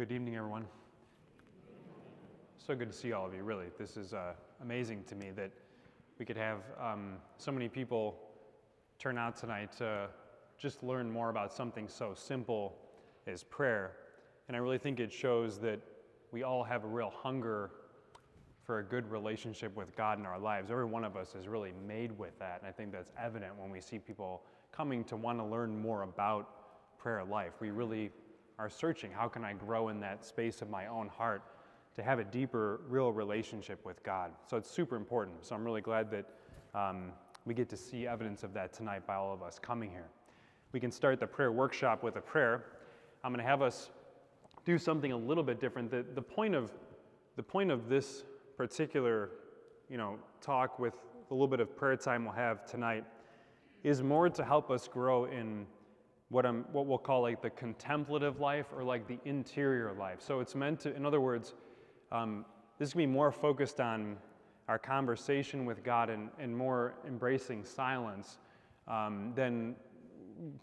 Good evening, everyone. So good to see all of you, really. This is uh, amazing to me that we could have um, so many people turn out tonight to just learn more about something so simple as prayer. And I really think it shows that we all have a real hunger for a good relationship with God in our lives. Every one of us is really made with that. And I think that's evident when we see people coming to want to learn more about prayer life. We really are searching how can I grow in that space of my own heart to have a deeper, real relationship with God. So it's super important. So I'm really glad that um, we get to see evidence of that tonight by all of us coming here. We can start the prayer workshop with a prayer. I'm going to have us do something a little bit different. The, the, point, of, the point of this particular you know, talk with a little bit of prayer time we'll have tonight is more to help us grow in what, I'm, what we'll call like the contemplative life or like the interior life. So it's meant to, in other words, um, this to be more focused on our conversation with God and, and more embracing silence. Um, then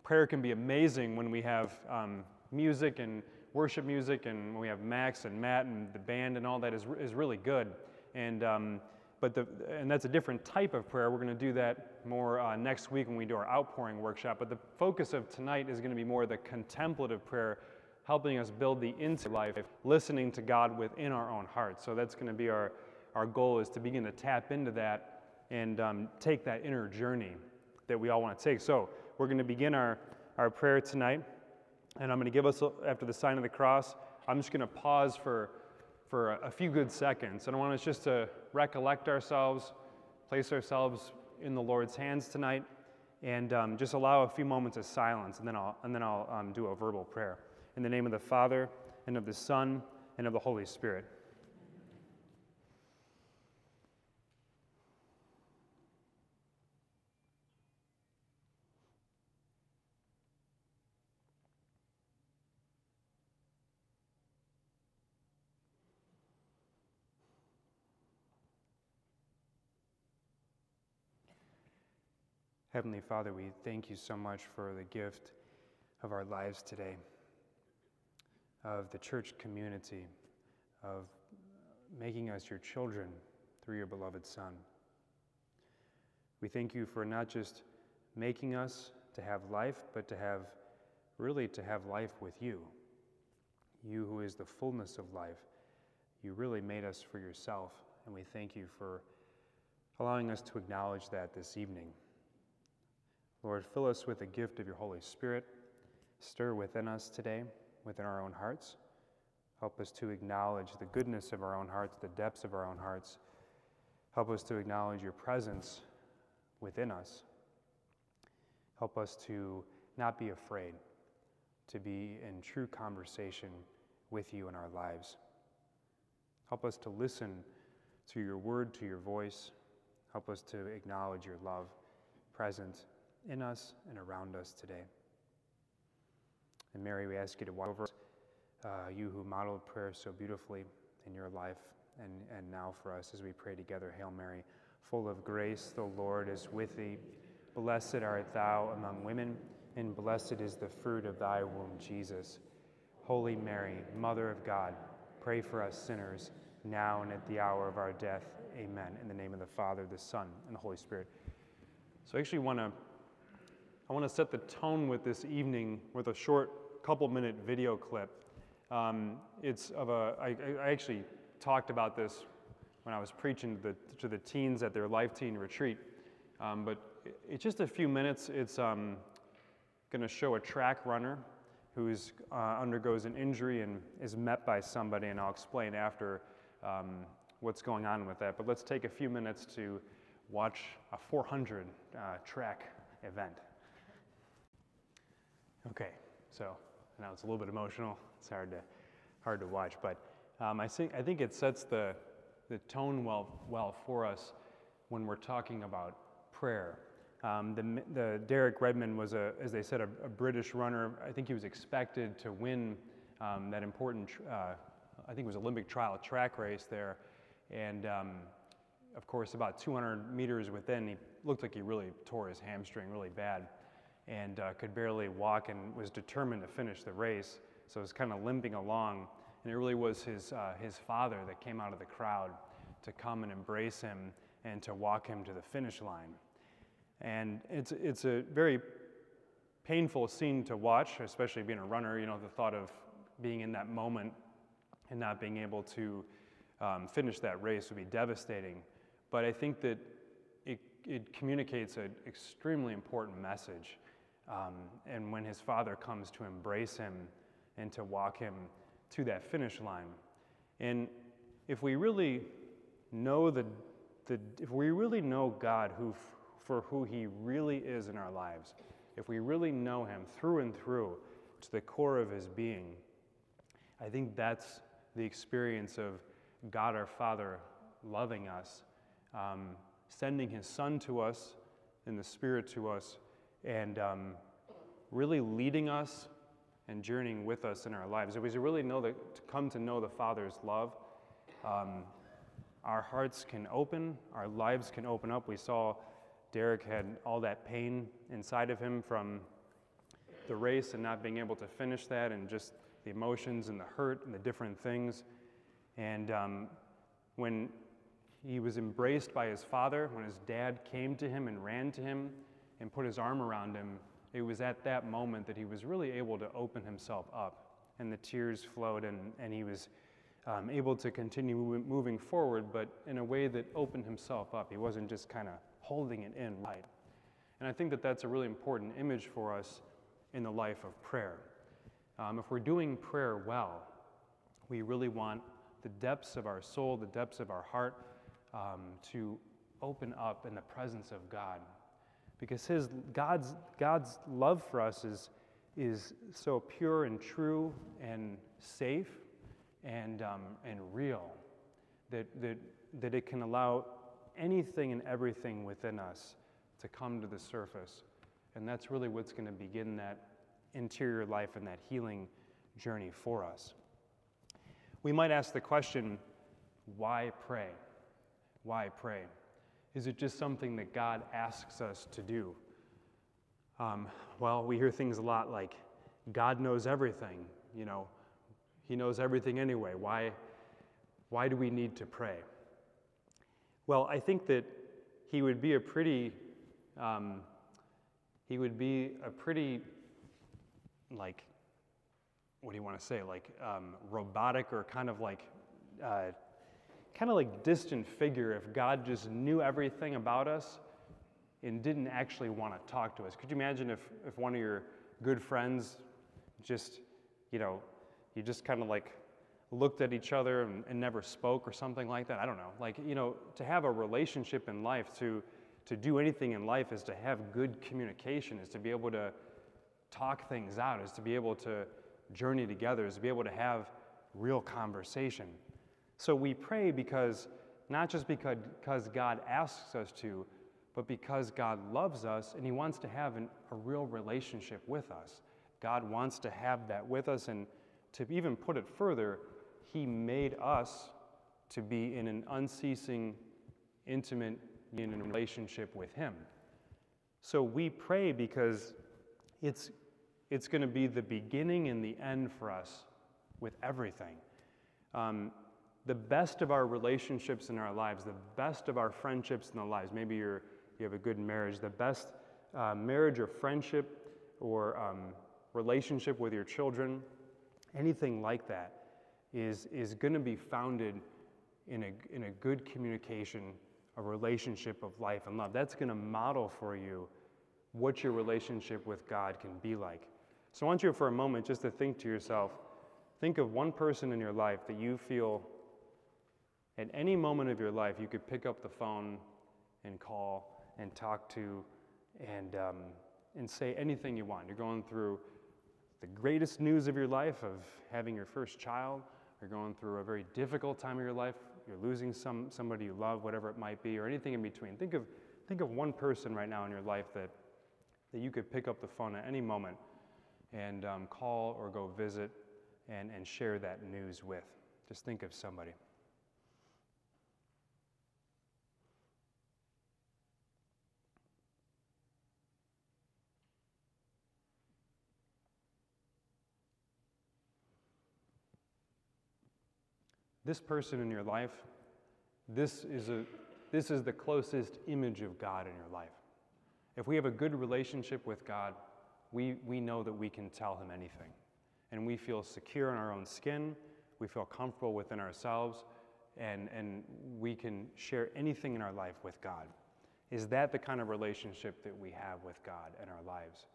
prayer can be amazing when we have um, music and worship music and when we have Max and Matt and the band and all that is, is really good. And um, but the, and that's a different type of prayer. We're going to do that more uh, next week when we do our outpouring workshop. But the focus of tonight is going to be more the contemplative prayer, helping us build the into life, listening to God within our own hearts. So that's going to be our, our goal is to begin to tap into that and um, take that inner journey that we all want to take. So we're going to begin our, our prayer tonight. And I'm going to give us, after the sign of the cross, I'm just going to pause for for a, a few good seconds. And I want us just to recollect ourselves, place ourselves in the Lord's hands tonight, and um, just allow a few moments of silence, and then I'll, and then I'll um, do a verbal prayer. In the name of the Father, and of the Son, and of the Holy Spirit. Heavenly Father, we thank you so much for the gift of our lives today, of the church community, of making us your children through your beloved Son. We thank you for not just making us to have life, but to have really to have life with you. You who is the fullness of life. You really made us for yourself, and we thank you for allowing us to acknowledge that this evening. Lord, fill us with the gift of your Holy Spirit. Stir within us today, within our own hearts. Help us to acknowledge the goodness of our own hearts, the depths of our own hearts. Help us to acknowledge your presence within us. Help us to not be afraid, to be in true conversation with you in our lives. Help us to listen to your word, to your voice. Help us to acknowledge your love present in us and around us today. And Mary, we ask you to watch over uh, you who modeled prayer so beautifully in your life and, and now for us as we pray together. Hail Mary, full of grace, the Lord is with thee. Blessed art thou among women, and blessed is the fruit of thy womb, Jesus. Holy Mary, Mother of God, pray for us sinners, now and at the hour of our death. Amen. In the name of the Father, the Son, and the Holy Spirit. So I actually want to I want to set the tone with this evening with a short couple minute video clip. Um, it's of a, I, I actually talked about this when I was preaching to the, to the teens at their Life Teen Retreat. Um, but it's just a few minutes. It's um, going to show a track runner who uh, undergoes an injury and is met by somebody, and I'll explain after um, what's going on with that. But let's take a few minutes to watch a 400 uh, track event. Okay, so now it's a little bit emotional. It's hard to hard to watch, but um, I think I think it sets the the tone well well for us when we're talking about prayer. Um, the, the Derek Redmond was a, as they said, a, a, British runner. I think he was expected to win um, that important, uh, I think it was Olympic trial track race there, and um, of course, about 200 meters within, he looked like he really tore his hamstring really bad and uh, could barely walk and was determined to finish the race. So was kind of limping along. And it really was his, uh, his father that came out of the crowd to come and embrace him and to walk him to the finish line. And it's, it's a very painful scene to watch, especially being a runner. You know, the thought of being in that moment and not being able to um, finish that race would be devastating. But I think that it, it communicates an extremely important message. Um, and when his father comes to embrace him and to walk him to that finish line. And if we really know the, the if we really know God who, for who he really is in our lives, if we really know him through and through to the core of his being, I think that's the experience of God our Father loving us, um, sending his Son to us, and the Spirit to us, and um, really leading us and journeying with us in our lives. If we really know that, to come to know the Father's love, um, our hearts can open, our lives can open up. We saw Derek had all that pain inside of him from the race and not being able to finish that, and just the emotions and the hurt and the different things. And um, when he was embraced by his father, when his dad came to him and ran to him and put his arm around him, it was at that moment that he was really able to open himself up. And the tears flowed, and, and he was um, able to continue moving forward, but in a way that opened himself up. He wasn't just kind of holding it in right. And I think that that's a really important image for us in the life of prayer. Um, if we're doing prayer well, we really want the depths of our soul, the depths of our heart, um, to open up in the presence of God. Because his, God's, God's love for us is, is so pure and true and safe and, um, and real that, that, that it can allow anything and everything within us to come to the surface. And that's really what's going to begin that interior life and that healing journey for us. We might ask the question why pray? Why pray? Is it just something that God asks us to do? Um, well, we hear things a lot like, God knows everything, you know, He knows everything anyway. Why, why do we need to pray? Well, I think that He would be a pretty, um, He would be a pretty, like, what do you want to say, like um, robotic or kind of like, uh, kind of like distant figure if God just knew everything about us and didn't actually want to talk to us. Could you imagine if, if one of your good friends just, you know, you just kind of like looked at each other and, and, never spoke or something like that? I don't know. Like, you know, to have a relationship in life, to, to do anything in life is to have good communication, is to be able to talk things out, is to be able to journey together, is to be able to have real conversation. So we pray because, not just because, God asks us to, but because God loves us and He wants to have an, a real relationship with us. God wants to have that with us, and to even put it further, He made us to be in an unceasing, intimate union relationship with Him. So we pray because it's it's going to be the beginning and the end for us with everything. Um, the best of our relationships in our lives, the best of our friendships in the lives, maybe you're, you have a good marriage, the best uh, marriage or friendship or um, relationship with your children, anything like that, is, is going to be founded in a, in a good communication, a relationship of life and love. That's going to model for you what your relationship with God can be like. So I want you for a moment just to think to yourself think of one person in your life that you feel at any moment of your life you could pick up the phone and call and talk to and, um, and say anything you want. You're going through the greatest news of your life of having your first child, you're going through a very difficult time of your life, you're losing some, somebody you love, whatever it might be, or anything in between. Think of, think of one person right now in your life that, that you could pick up the phone at any moment and um, call or go visit and, and share that news with. Just think of somebody. This person in your life, this is, a, this is the closest image of God in your life. If we have a good relationship with God, we, we know that we can tell Him anything. And we feel secure in our own skin, we feel comfortable within ourselves, and, and we can share anything in our life with God. Is that the kind of relationship that we have with God in our lives?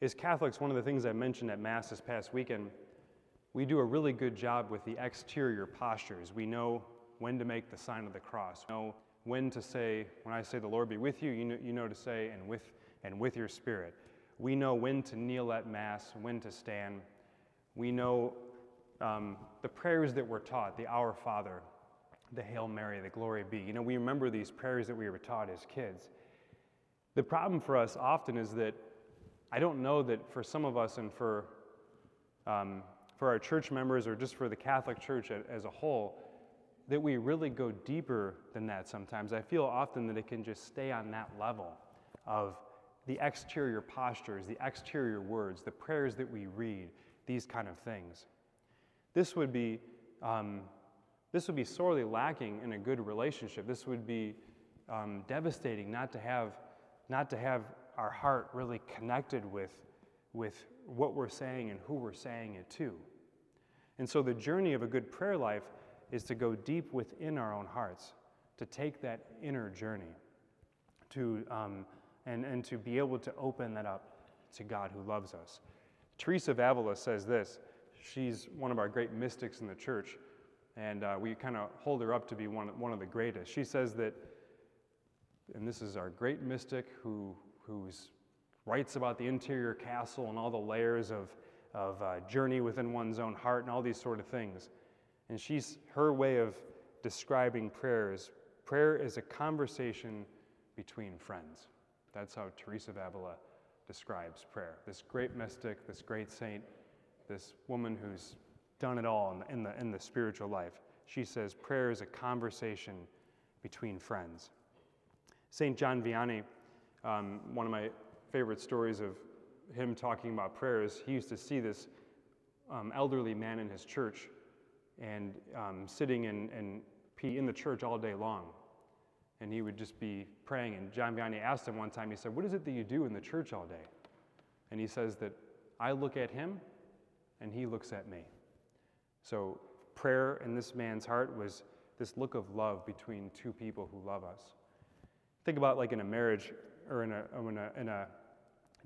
As Catholics, one of the things I mentioned at Mass this past weekend, we do a really good job with the exterior postures. We know when to make the sign of the cross. We know when to say, when I say the Lord be with you, you know, you know to say, and with, and with your spirit. We know when to kneel at Mass, when to stand. We know um, the prayers that we're taught, the Our Father, the Hail Mary, the Glory Be. You know, we remember these prayers that we were taught as kids. The problem for us often is that I don't know that for some of us and for, um, for our church members or just for the Catholic Church as a whole, that we really go deeper than that sometimes. I feel often that it can just stay on that level of the exterior postures, the exterior words, the prayers that we read, these kind of things. This would be, um, this would be sorely lacking in a good relationship. This would be um, devastating not to have, not to have our heart really connected with, with what we're saying and who we're saying it to. And so the journey of a good prayer life is to go deep within our own hearts, to take that inner journey, to, um, and, and to be able to open that up to God who loves us. Teresa of Avila says this. She's one of our great mystics in the church, and uh, we kind of hold her up to be one, one of the greatest. She says that, and this is our great mystic who who writes about the interior castle and all the layers of, of uh, journey within one's own heart and all these sort of things. And she's her way of describing prayer is prayer is a conversation between friends. That's how Teresa of Avila describes prayer. This great mystic, this great saint, this woman who's done it all in the, in the, spiritual life. She says prayer is a conversation between friends. St. John Vianney um, one of my favorite stories of him talking about prayers, he used to see this um, elderly man in his church and um, sitting in, in, in the church all day long. And he would just be praying. And John Vianney asked him one time, he said, What is it that you do in the church all day? And he says that I look at him and he looks at me. So prayer in this man's heart was this look of love between two people who love us. Think about like in a marriage, or in a, in a, in a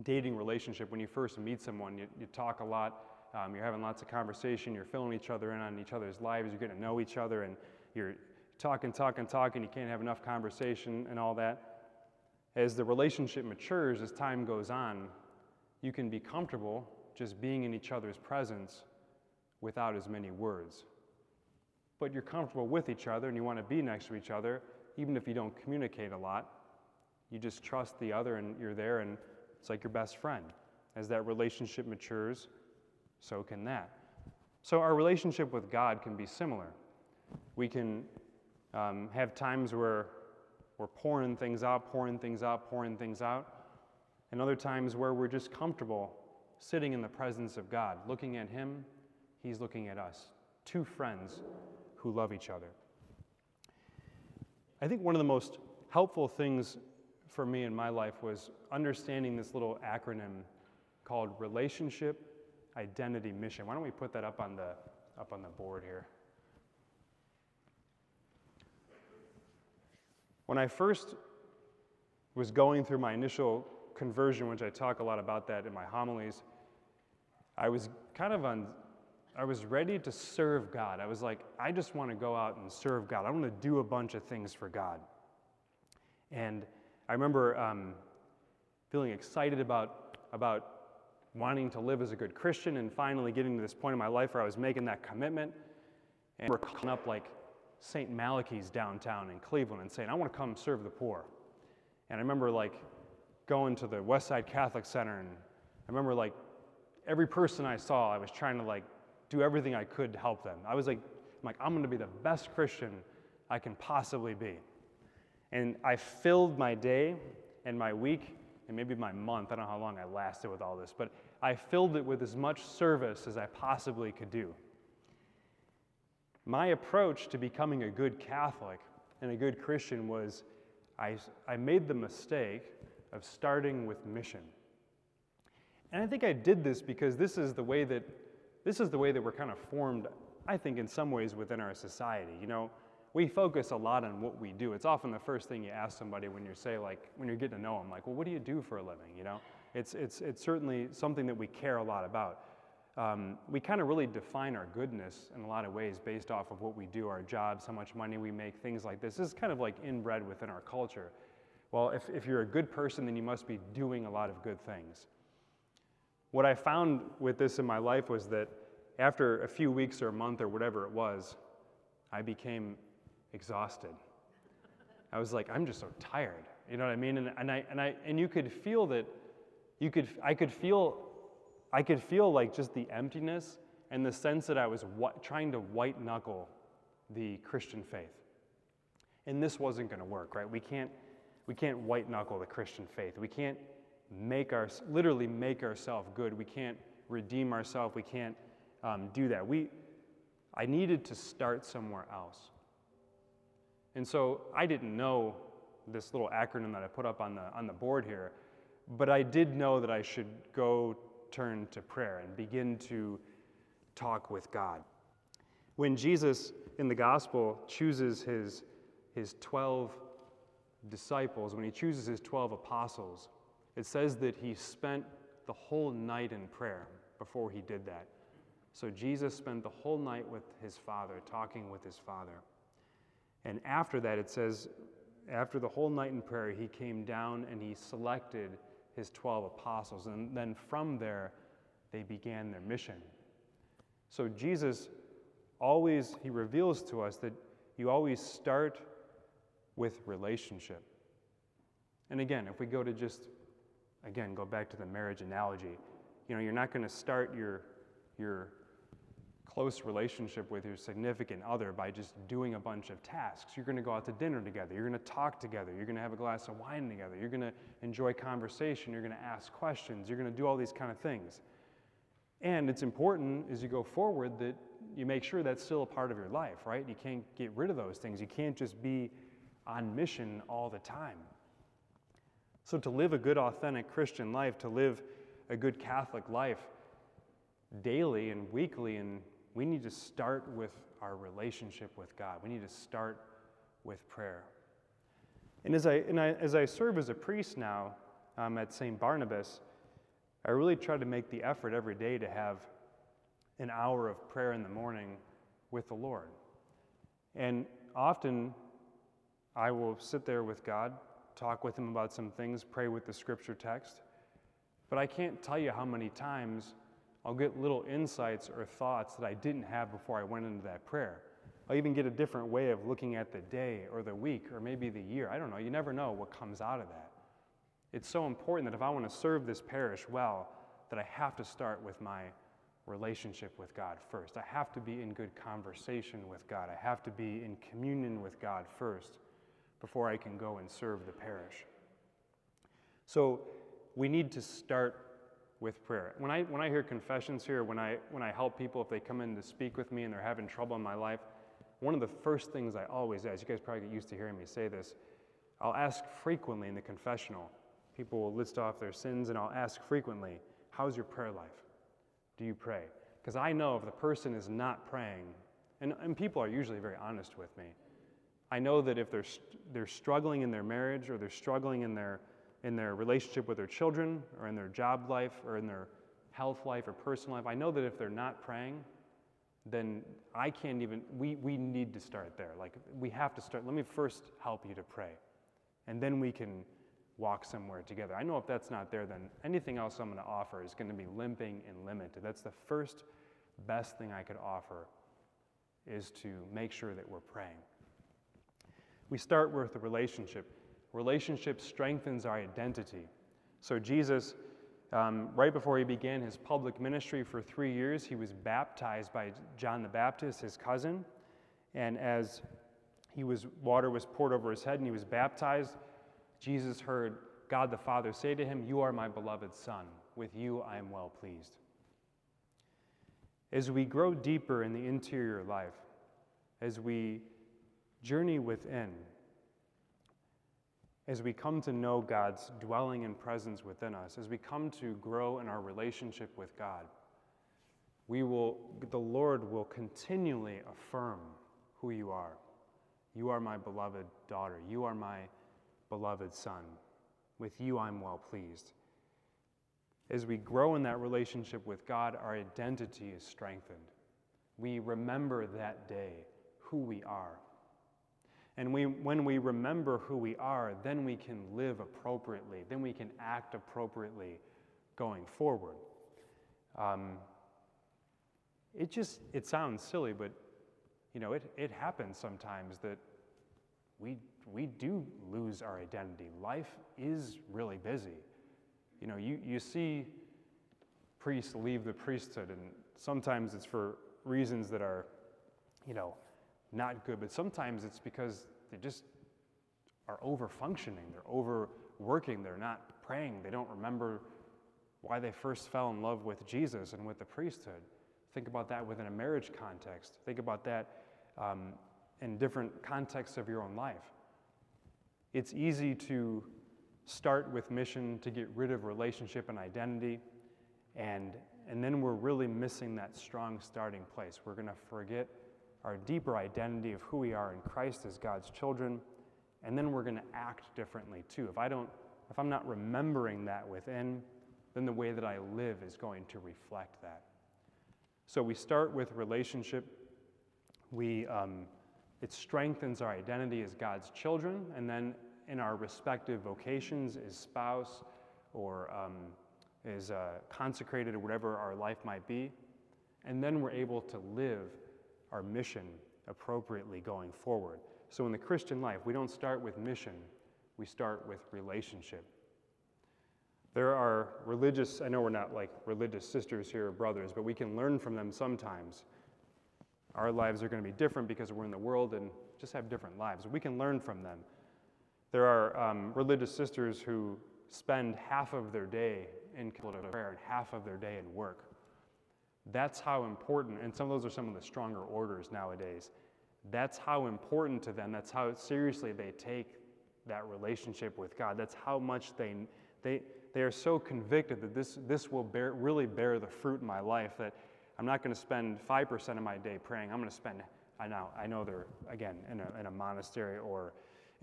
dating relationship, when you first meet someone, you, you talk a lot, um, you're having lots of conversation, you're filling each other in on each other's lives, you're getting to know each other, and you're talking, talking, talking, you can't have enough conversation and all that. As the relationship matures, as time goes on, you can be comfortable just being in each other's presence without as many words. But you're comfortable with each other and you want to be next to each other, even if you don't communicate a lot. You just trust the other and you're there, and it's like your best friend. As that relationship matures, so can that. So, our relationship with God can be similar. We can um, have times where we're pouring things out, pouring things out, pouring things out, and other times where we're just comfortable sitting in the presence of God, looking at Him, He's looking at us. Two friends who love each other. I think one of the most helpful things for me in my life was understanding this little acronym called Relationship Identity Mission. Why don't we put that up on the, up on the board here? When I first was going through my initial conversion, which I talk a lot about that in my homilies, I was kind of on, I was ready to serve God. I was like, I just want to go out and serve God. I want to do a bunch of things for God. And I remember um, feeling excited about, about wanting to live as a good Christian and finally getting to this point in my life where I was making that commitment. And we're calling up like St. Malachy's downtown in Cleveland and saying, I want to come serve the poor. And I remember like going to the Westside Catholic Center and I remember like every person I saw, I was trying to like do everything I could to help them. I was like, I'm like, I'm going to be the best Christian I can possibly be. And I filled my day and my week and maybe my month. I don't know how long I lasted with all this, but I filled it with as much service as I possibly could do. my approach to becoming a good Catholic and a good Christian was I, I made the mistake of starting with mission. And I think I did this because this is the way that this is the way that we're kind of formed, I think, in some ways within our society. You know, we focus a lot on what we do. It's often the first thing you ask somebody when you say, like, when you're getting to know them, like, well, what do you do for a living? You know, it's, it's, it's certainly something that we care a lot about. Um, we kind of really define our goodness in a lot of ways based off of what we do, our jobs, how much money we make, things like this. This is kind of like inbred within our culture. Well, if, if you're a good person, then you must be doing a lot of good things. What I found with this in my life was that after a few weeks or a month or whatever it was, I became exhausted. I was like, I'm just so tired. You know what I mean? And, and, I, and, I, and you could feel that, you could, I could feel, I could feel like just the emptiness and the sense that I was what, trying to white knuckle the Christian faith. And this wasn't going to work, right? We can't, we can't white knuckle the Christian faith. We can't make our, literally make ourselves good. We can't redeem ourselves. We can't um, do that. We, I needed to start somewhere else. And so I didn't know this little acronym that I put up on the, on the board here, but I did know that I should go turn to prayer and begin to talk with God. When Jesus in the gospel chooses his, his 12 disciples, when he chooses his 12 apostles, it says that he spent the whole night in prayer before he did that. So Jesus spent the whole night with his Father, talking with his Father. And after that, it says, after the whole night in prayer, he came down and he selected his 12 apostles. And then from there, they began their mission. So Jesus always, he reveals to us that you always start with relationship. And again, if we go to just again, go back to the marriage analogy. You know, you're not going to start your, your close relationship with your significant other by just doing a bunch of tasks. You're going to go out to dinner together. You're going to talk together. You're going to have a glass of wine together. You're going to enjoy conversation. You're going to ask questions. You're going to do all these kind of things. And it's important as you go forward that you make sure that's still a part of your life, right? You can't get rid of those things. You can't just be on mission all the time. So, to live a good, authentic Christian life, to live a good Catholic life daily and weekly, and we need to start with our relationship with God. We need to start with prayer. And as I, and I, as I serve as a priest now um, at St. Barnabas, I really try to make the effort every day to have an hour of prayer in the morning with the Lord. And often I will sit there with God talk with him about some things, pray with the scripture text. But I can't tell you how many times I'll get little insights or thoughts that I didn't have before I went into that prayer. I'll even get a different way of looking at the day or the week or maybe the year. I don't know. You never know what comes out of that. It's so important that if I want to serve this parish well, that I have to start with my relationship with God first. I have to be in good conversation with God. I have to be in communion with God first before I can go and serve the parish. So we need to start with prayer. When I, when I hear confessions here, when I, when I help people, if they come in to speak with me and they're having trouble in my life, one of the first things I always ask, you guys probably get used to hearing me say this, I'll ask frequently in the confessional. People will list off their sins, and I'll ask frequently, How's your prayer life? Do you pray? Because I know if the person is not praying, and, and people are usually very honest with me, I know that if they're, they're struggling in their marriage or they're struggling in their, in their relationship with their children or in their job life or in their health life or personal life, I know that if they're not praying, then I can't even, we, we need to start there. Like, we have to start. Let me first help you to pray, and then we can walk somewhere together. I know if that's not there, then anything else I'm going to offer is going to be limping and limited. That's the first best thing I could offer is to make sure that we're praying. We start with a relationship. Relationship strengthens our identity. So, Jesus, um, right before he began his public ministry for three years, he was baptized by John the Baptist, his cousin. And as he was, water was poured over his head and he was baptized, Jesus heard God the Father say to him, You are my beloved Son. With you I am well pleased. As we grow deeper in the interior life, as we journey within, as we come to know God's dwelling and presence within us, as we come to grow in our relationship with God, we will, the Lord will continually affirm who you are. You are my beloved daughter. You are my beloved son. With you I'm well pleased. As we grow in that relationship with God, our identity is strengthened. We remember that day who we are. And we, when we remember who we are, then we can live appropriately. Then we can act appropriately going forward. Um, it just, it sounds silly, but you know, it, it happens sometimes that we, we do lose our identity. Life is really busy. You know, you, you see priests leave the priesthood, and sometimes it's for reasons that are, you know, not good, but sometimes it's because they just are over functioning, they're overworking, they're not praying, they don't remember why they first fell in love with Jesus and with the priesthood. Think about that within a marriage context. Think about that um, in different contexts of your own life. It's easy to start with mission to get rid of relationship and identity, and, and then we're really missing that strong starting place. We're going to forget our deeper identity of who we are in Christ as God's children, and then we're going to act differently too. If I don't, if I'm not remembering that within, then the way that I live is going to reflect that. So we start with relationship. We, um, it strengthens our identity as God's children, and then in our respective vocations as spouse or um, as uh, consecrated or whatever our life might be. And then we're able to live our mission appropriately going forward. So in the Christian life, we don't start with mission, we start with relationship. There are religious, I know we're not like religious sisters here or brothers, but we can learn from them sometimes. Our lives are going to be different because we're in the world and just have different lives. We can learn from them. There are um, religious sisters who spend half of their day in prayer and half of their day in work. That's how important, and some of those are some of the stronger orders nowadays. That's how important to them, that's how seriously they take that relationship with God. That's how much they, they, they are so convicted that this, this will bear, really bear the fruit in my life that I'm not going to spend 5% of my day praying. I'm going to spend, I know, I know they're, again, in a, in a monastery or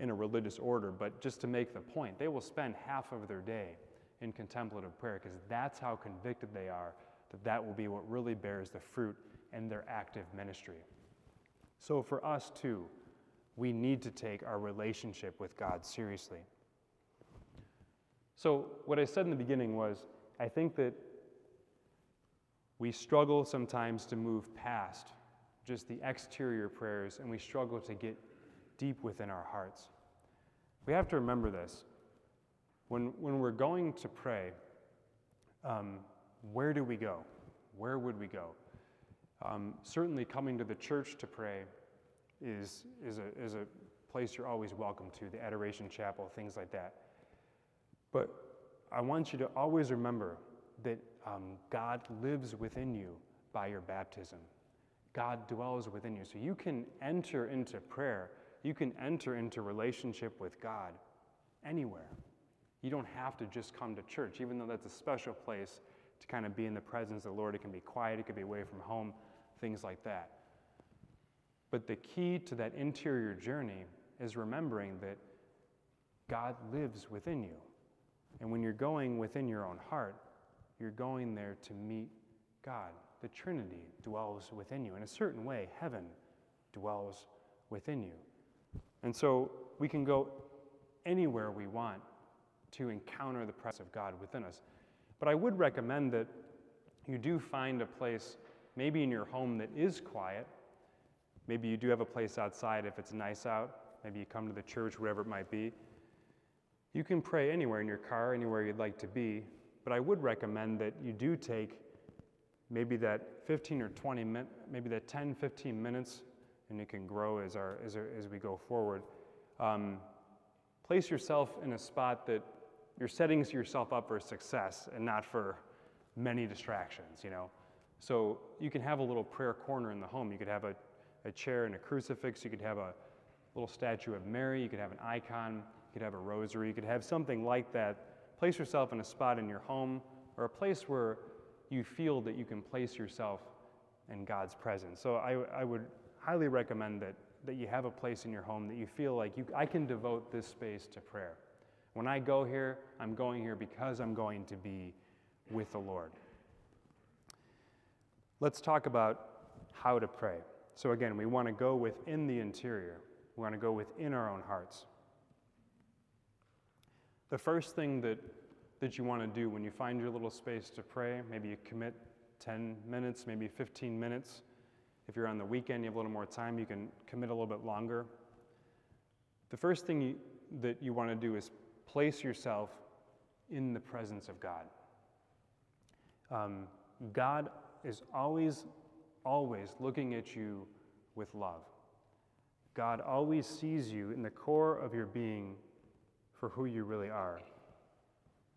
in a religious order, but just to make the point, they will spend half of their day in contemplative prayer because that's how convicted they are that that will be what really bears the fruit in their active ministry. So for us too, we need to take our relationship with God seriously. So, what I said in the beginning was I think that we struggle sometimes to move past just the exterior prayers and we struggle to get deep within our hearts. We have to remember this. When, when we're going to pray, um, where do we go? Where would we go? Um, certainly, coming to the church to pray is, is, a, is a place you're always welcome to, the Adoration Chapel, things like that. But I want you to always remember that um, God lives within you by your baptism. God dwells within you. So you can enter into prayer, you can enter into relationship with God anywhere. You don't have to just come to church, even though that's a special place to kind of be in the presence of the Lord. It can be quiet, it could be away from home, things like that. But the key to that interior journey is remembering that God lives within you. And when you're going within your own heart, you're going there to meet God. The Trinity dwells within you. In a certain way, heaven dwells within you. And so we can go anywhere we want to encounter the presence of God within us. But I would recommend that you do find a place, maybe in your home, that is quiet. Maybe you do have a place outside if it's nice out. Maybe you come to the church, wherever it might be. You can pray anywhere in your car, anywhere you'd like to be, but I would recommend that you do take maybe that 15 or 20 minutes, maybe that 10, 15 minutes, and it can grow as, our, as, our, as we go forward. Um, place yourself in a spot that you're setting yourself up for success and not for many distractions, you know. So you can have a little prayer corner in the home. You could have a, a chair and a crucifix. You could have a little statue of Mary. You could have an icon. You could have a rosary. You could have something like that. Place yourself in a spot in your home or a place where you feel that you can place yourself in God's presence. So I, I would highly recommend that, that you have a place in your home that you feel like you, I can devote this space to prayer. When I go here, I'm going here because I'm going to be with the Lord. Let's talk about how to pray. So, again, we want to go within the interior, we want to go within our own hearts. The first thing that, that you want to do when you find your little space to pray, maybe you commit 10 minutes, maybe 15 minutes. If you're on the weekend, you have a little more time, you can commit a little bit longer. The first thing you, that you want to do is place yourself in the presence of God. Um, God is always, always looking at you with love. God always sees you in the core of your being for who you really are.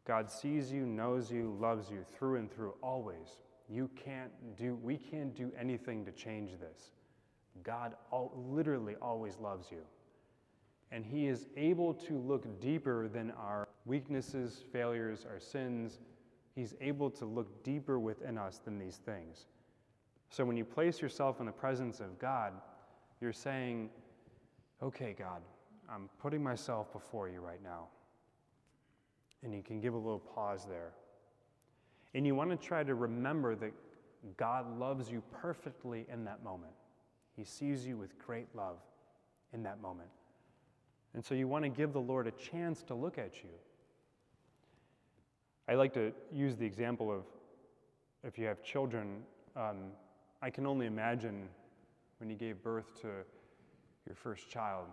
God sees you, knows you, loves you through and through, always. You can't do, we can't do anything to change this. God all, literally always loves you. And He is able to look deeper than our weaknesses, failures, our sins. He's able to look deeper within us than these things. So when you place yourself in the presence of God, you're saying, Okay, God, I'm putting myself before you right now. And you can give a little pause there. And you want to try to remember that God loves you perfectly in that moment. He sees you with great love in that moment. And so you want to give the Lord a chance to look at you. I like to use the example of if you have children, um, I can only imagine when you gave birth to your first child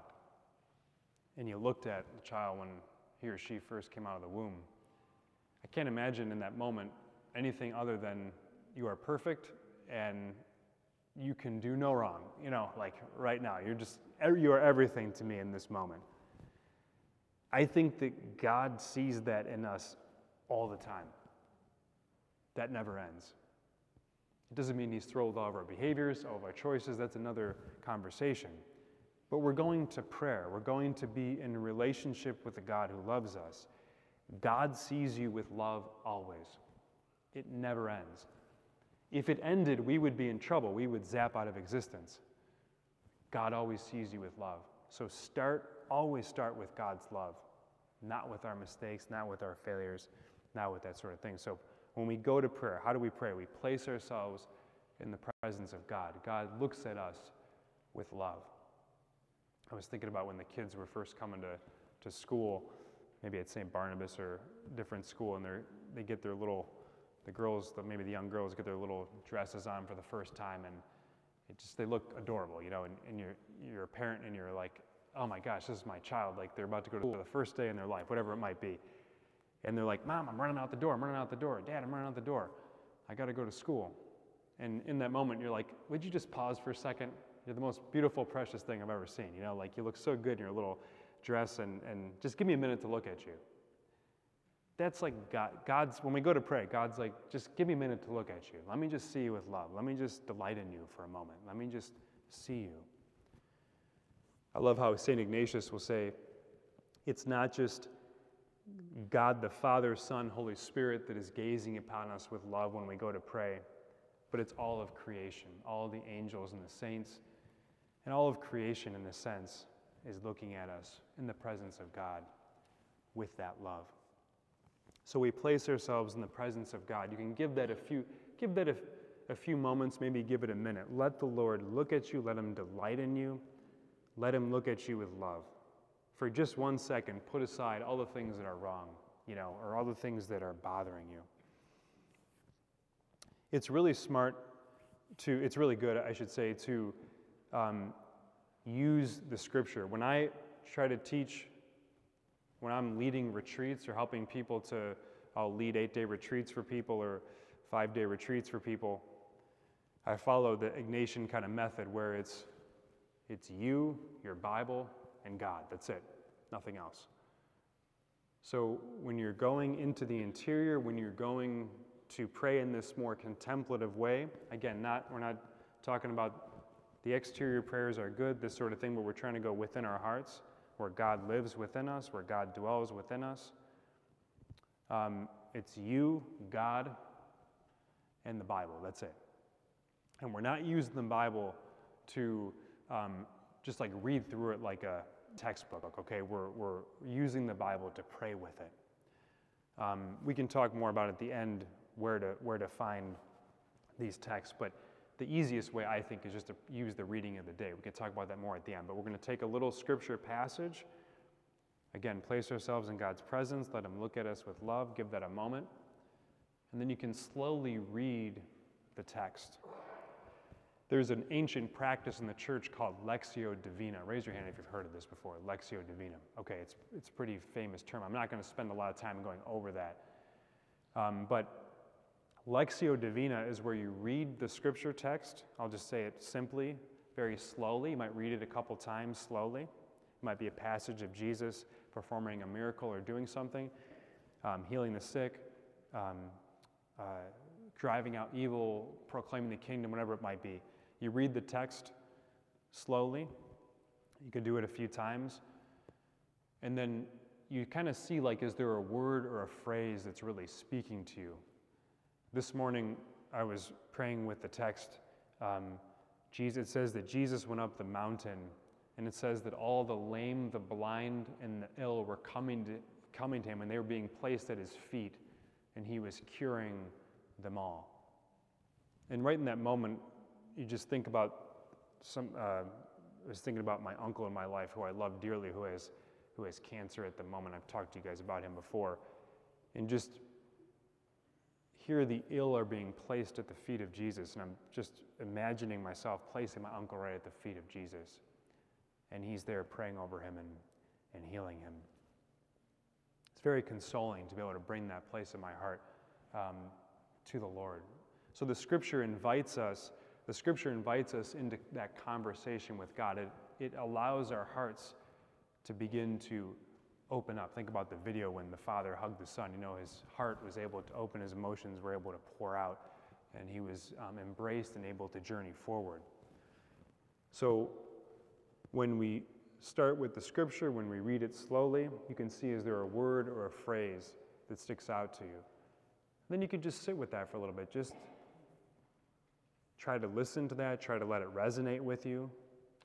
and you looked at the child when he or she first came out of the womb. I can't imagine in that moment anything other than you are perfect and you can do no wrong. You know, like right now, you're just, you are everything to me in this moment. I think that God sees that in us all the time. That never ends. It doesn't mean He's thrilled all of our behaviors, all of our choices. That's another conversation. But we're going to prayer. We're going to be in relationship with a God who loves us. God sees you with love always, it never ends. If it ended, we would be in trouble. We would zap out of existence. God always sees you with love. So start, always start with God's love not with our mistakes, not with our failures, not with that sort of thing. So when we go to prayer, how do we pray? We place ourselves in the presence of God. God looks at us with love. I was thinking about when the kids were first coming to, to school, maybe at St. Barnabas or different school, and they get their little, the girls, the, maybe the young girls get their little dresses on for the first time, and it just, they look adorable, you know, and, and you're, you're a parent and you're like, oh my gosh, this is my child. Like they're about to go to school for the first day in their life, whatever it might be. And they're like, Mom, I'm running out the door. I'm running out the door. Dad, I'm running out the door. I got to go to school. And in that moment, you're like, would you just pause for a second? You're the most beautiful, precious thing I've ever seen. You know, like you look so good in your little dress, and, and just give me a minute to look at you. That's like God, God's, when we go to pray, God's like, just give me a minute to look at you. Let me just see you with love. Let me just delight in you for a moment. Let me just see you. I love how St. Ignatius will say, it's not just God the Father, Son, Holy Spirit that is gazing upon us with love when we go to pray, but it's all of creation, all the angels and the saints, and all of creation, in a sense, is looking at us in the presence of God with that love. So we place ourselves in the presence of God. You can give that a few, give that a, a few moments, maybe give it a minute. Let the Lord look at you, let Him delight in you let him look at you with love. For just one second, put aside all the things that are wrong, you know, or all the things that are bothering you. It's really smart to, it's really good, I should say, to um, use the scripture. When I try to teach, when I'm leading retreats or helping people to, I'll lead eight day retreats for people or five day retreats for people. I follow the Ignatian kind of method where it's it's you, your Bible, and God. That's it, nothing else. So when you're going into the interior, when you're going to pray in this more contemplative way, again, not we're not talking about The exterior prayers are good, this sort of thing, but we're trying to go within our hearts, where God lives within us, where God dwells within us. Um, it's you, God, and the Bible. That's it. And we're not using the Bible to um, just like read through it like a textbook, okay? We're, we're using the Bible to pray with it. Um, we can talk more about at the end where to, where to find these texts, but the easiest way, I think, is just to use the reading of the day. We can talk about that more at the end, but we're going to take a little scripture passage. Again, place ourselves in God's presence, let Him look at us with love, give that a moment, and then you can slowly read the text. There's an ancient practice in the church called Lectio Divina. Raise your hand if you've heard of this before. Lectio Divina. Okay, it's, it's a pretty famous term. I'm not going to spend a lot of time going over that. Um, but Lectio Divina is where you read the scripture text. I'll just say it simply, very slowly. You might read it a couple times slowly. It might be a passage of Jesus performing a miracle or doing something, um, healing the sick, um, uh, driving out evil, proclaiming the kingdom, whatever it might be. You read the text slowly. You can do it a few times. And then you kind of see like, is there a word or a phrase that's really speaking to you? This morning, I was praying with the text. Um, Jesus, it says that Jesus went up the mountain, and it says that all the lame, the blind, and the ill were coming to, coming to him, and they were being placed at his feet, and he was curing them all. And right in that moment, you just think about some. Uh, I was thinking about my uncle in my life, who I love dearly, who has who has cancer at the moment. I've talked to you guys about him before, and just here the ill are being placed at the feet of Jesus, and I'm just imagining myself placing my uncle right at the feet of Jesus. And he's there praying over him and, and healing him. It's very consoling to be able to bring that place in my heart um, to the Lord. So the scripture invites us, the scripture invites us into that conversation with God. It, it allows our hearts to begin to open up. Think about the video when the father hugged the son. You know, his heart was able to open, his emotions were able to pour out, and he was um, embraced and able to journey forward. So, when we start with the scripture, when we read it slowly, you can see is there a word or a phrase that sticks out to you. Then you can just sit with that for a little bit. Just try to listen to that, try to let it resonate with you,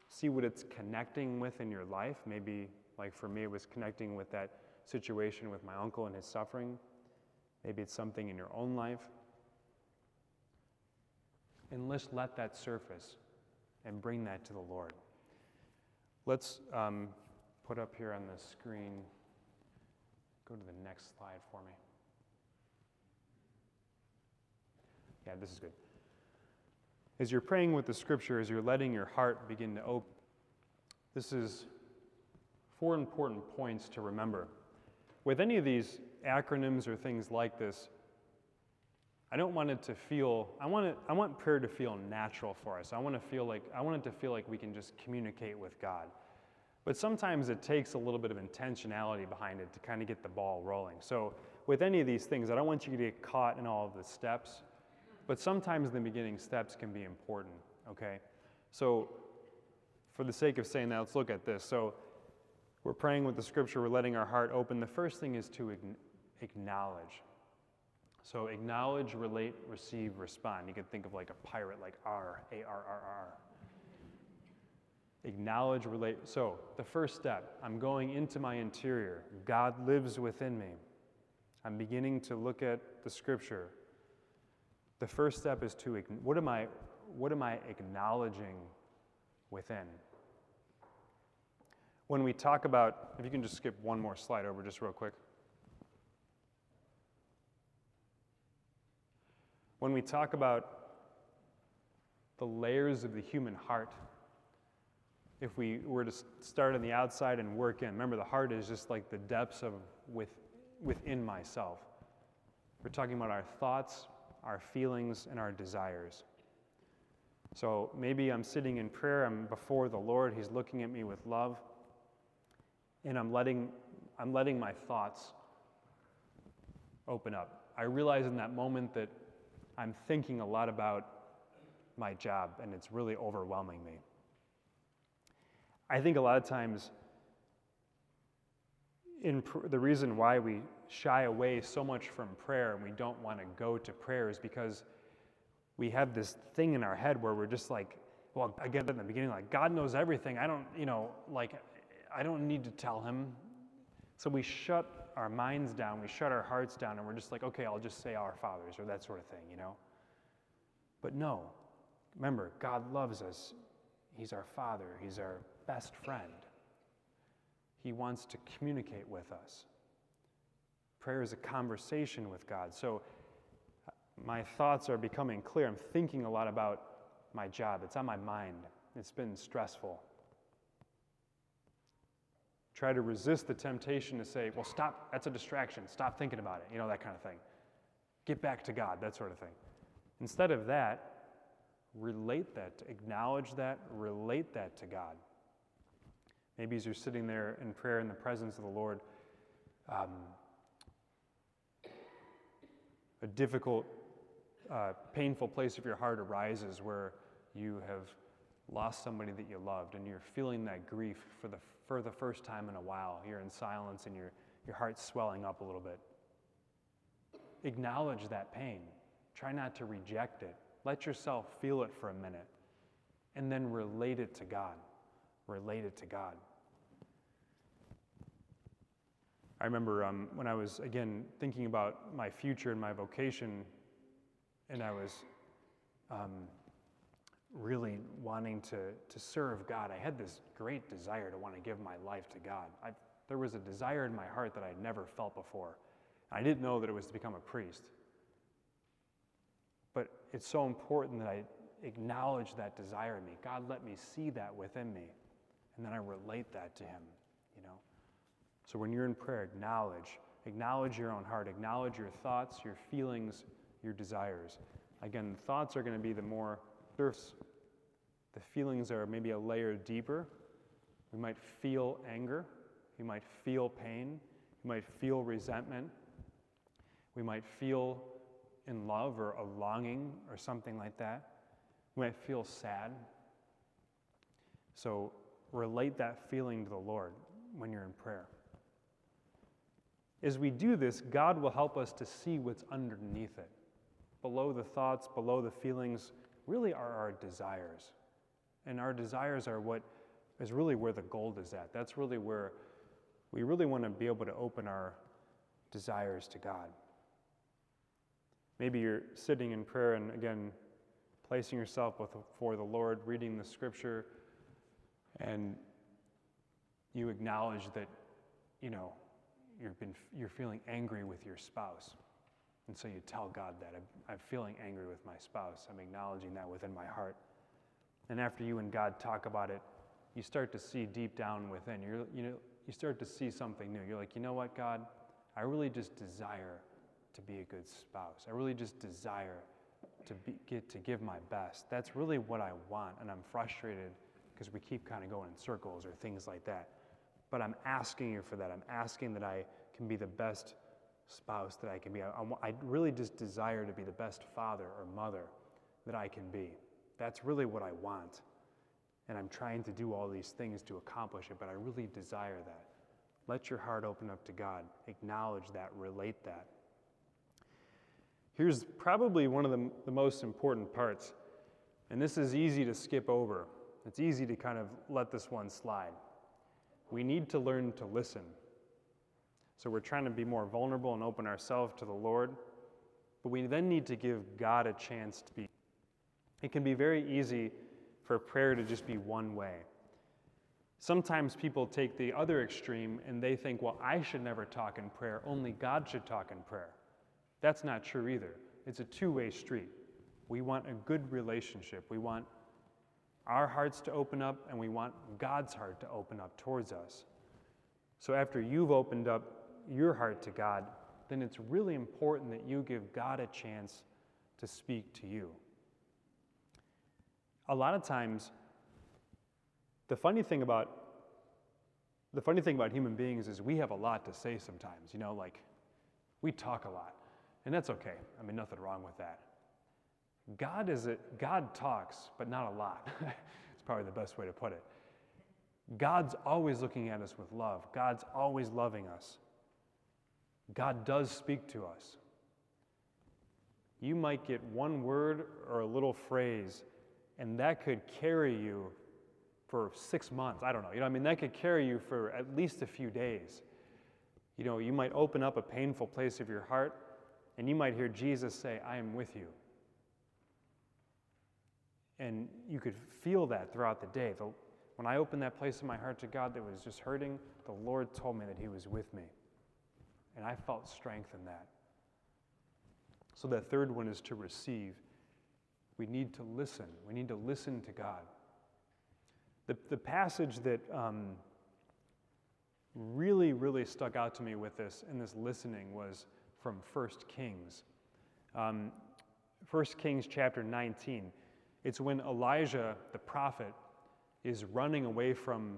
see what it's connecting with in your life. Maybe like for me, it was connecting with that situation with my uncle and his suffering. Maybe it's something in your own life. And let's let that surface and bring that to the Lord. Let's um, put up here on the screen, go to the next slide for me. Yeah, this is good. As you're praying with the scripture, as you're letting your heart begin to open, this is four important points to remember. With any of these acronyms or things like this, I don't want it to feel, I want, it, I want prayer to feel natural for us. I want to feel like, I want it to feel like we can just communicate with God. But sometimes it takes a little bit of intentionality behind it to kind of get the ball rolling. So with any of these things, I don't want you to get caught in all of the steps, but sometimes the beginning steps can be important, okay? So for the sake of saying that, let's look at this. So we're praying with the scripture, we're letting our heart open. The first thing is to acknowledge. So acknowledge, relate, receive, respond. You could think of like a pirate, like R, A R R R. Acknowledge, relate. So the first step, I'm going into my interior. God lives within me. I'm beginning to look at the scripture. The first step is to what am I what am I acknowledging within? when we talk about, if you can just skip one more slide over just real quick. When we talk about the layers of the human heart, if we were to start on the outside and work in, remember the heart is just like the depths of with, within myself. We're talking about our thoughts, our feelings, and our desires. So maybe I'm sitting in prayer, I'm before the Lord, He's looking at me with love and I'm letting, I'm letting my thoughts open up. I realize in that moment that I'm thinking a lot about my job and it's really overwhelming me. I think a lot of times, in pr- the reason why we shy away so much from prayer and we don't want to go to prayer is because we have this thing in our head where we're just like, well, again, in the beginning, like, God knows everything. I don't, you know, like, I don't need to tell him. So we shut our minds down, we shut our hearts down, and we're just like, okay, I'll just say our fathers or that sort of thing, you know? But no, remember, God loves us. He's our Father, He's our best friend. He wants to communicate with us. Prayer is a conversation with God. So my thoughts are becoming clear. I'm thinking a lot about my job, it's on my mind. It's been stressful. Try to resist the temptation to say, well, stop, that's a distraction. Stop thinking about it, you know, that kind of thing. Get back to God, that sort of thing. Instead of that, relate that, acknowledge that, relate that to God. Maybe as you're sitting there in prayer in the presence of the Lord, um, a difficult, uh, painful place of your heart arises where you have lost somebody that you loved and you're feeling that grief for the, for the first time in a while. You're in silence and your, your heart's swelling up a little bit. Acknowledge that pain. Try not to reject it. Let yourself feel it for a minute and then relate it to God. Relate it to God. I remember um, when I was, again, thinking about my future and my vocation, and I was um, really wanting to, to serve God. I had this great desire to want to give my life to God. I, there was a desire in my heart that I had never felt before. I didn't know that it was to become a priest. But it's so important that I acknowledge that desire in me. God, let me see that within me. And then I relate that to Him? So when you're in prayer, acknowledge. Acknowledge your own heart. Acknowledge your thoughts, your feelings, your desires. Again, the thoughts are going to be the more surface. The feelings are maybe a layer deeper. We might feel anger. We might feel pain. We might feel resentment. We might feel in love or a longing or something like that. We might feel sad. So relate that feeling to the Lord when you're in prayer. As we do this, God will help us to see what's underneath it. Below the thoughts, below the feelings, really are our desires. And our desires are what is really where the gold is at. That's really where we really want to be able to open our desires to God. Maybe you're sitting in prayer and again, placing yourself before the Lord, reading the scripture, and you acknowledge that, you know, you've been, you're feeling angry with your spouse. And so you tell God that I'm, I'm feeling angry with my spouse. I'm acknowledging that within my heart. And after you and God talk about it, you start to see deep down within. You're, you know, you start to see something new. You're like, you know what, God? I really just desire to be a good spouse. I really just desire to be, get to give my best. That's really what I want, and I'm frustrated because we keep kind of going in circles or things like that. But I'm asking you for that. I'm asking that I can be the best spouse that I can be. I, I really just desire to be the best father or mother that I can be. That's really what I want. And I'm trying to do all these things to accomplish it, but I really desire that. Let your heart open up to God. Acknowledge that, relate that. Here's probably one of the, the most important parts, and this is easy to skip over. It's easy to kind of let this one slide. We need to learn to listen. So we're trying to be more vulnerable and open ourselves to the Lord, but we then need to give God a chance to be. It can be very easy for prayer to just be one way. Sometimes people take the other extreme and they think, well, I should never talk in prayer, only God should talk in prayer. That's not true either. It's a two way street. We want a good relationship. We want our hearts to open up, and we want God's heart to open up towards us. So after you've opened up your heart to God, then it's really important that you give God a chance to speak to you. A lot of times, the funny thing about the funny thing about human beings is we have a lot to say sometimes, you know, like we talk a lot. And that's okay. I mean, nothing wrong with that. God is a, God talks, but not a lot. it's probably the best way to put it. God's always looking at us with love. God's always loving us. God does speak to us. You might get one word or a little phrase, and that could carry you for six months. I don't know. You know, I mean, that could carry you for at least a few days. You know, you might open up a painful place of your heart, and you might hear Jesus say, I am with you. And you could feel that throughout the day. The, when I opened that place in my heart to God that was just hurting, the Lord told me that He was with me. And I felt strength in that. So, the third one is to receive. We need to listen. We need to listen to God. The, the passage that um, really, really stuck out to me with this and this listening was from 1 Kings. Um, 1 Kings chapter 19. It's when Elijah, the prophet, is running away from